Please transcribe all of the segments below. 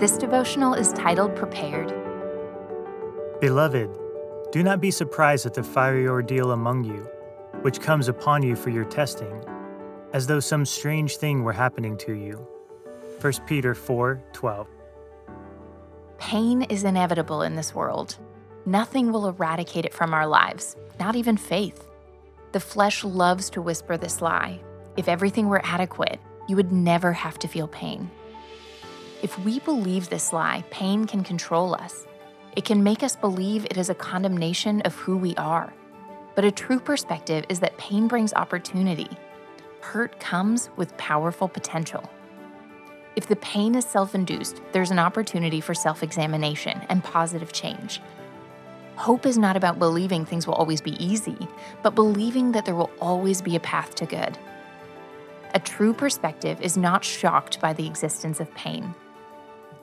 This devotional is titled Prepared. Beloved, do not be surprised at the fiery ordeal among you, which comes upon you for your testing, as though some strange thing were happening to you. 1 Peter 4 12. Pain is inevitable in this world. Nothing will eradicate it from our lives, not even faith. The flesh loves to whisper this lie. If everything were adequate, you would never have to feel pain. If we believe this lie, pain can control us. It can make us believe it is a condemnation of who we are. But a true perspective is that pain brings opportunity. Hurt comes with powerful potential. If the pain is self induced, there's an opportunity for self examination and positive change. Hope is not about believing things will always be easy, but believing that there will always be a path to good. A true perspective is not shocked by the existence of pain.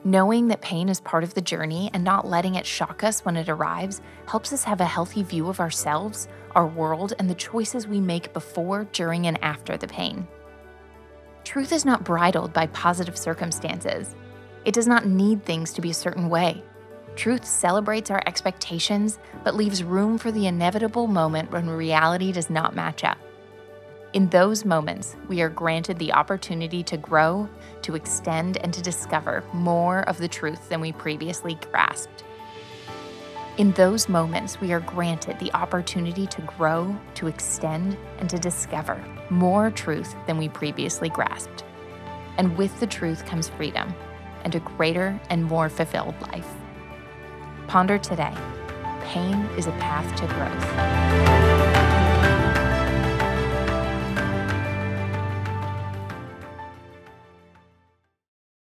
Knowing that pain is part of the journey and not letting it shock us when it arrives helps us have a healthy view of ourselves, our world, and the choices we make before, during, and after the pain. Truth is not bridled by positive circumstances. It does not need things to be a certain way. Truth celebrates our expectations, but leaves room for the inevitable moment when reality does not match up. In those moments, we are granted the opportunity to grow, to extend, and to discover more of the truth than we previously grasped. In those moments, we are granted the opportunity to grow, to extend, and to discover more truth than we previously grasped. And with the truth comes freedom and a greater and more fulfilled life. Ponder today pain is a path to growth.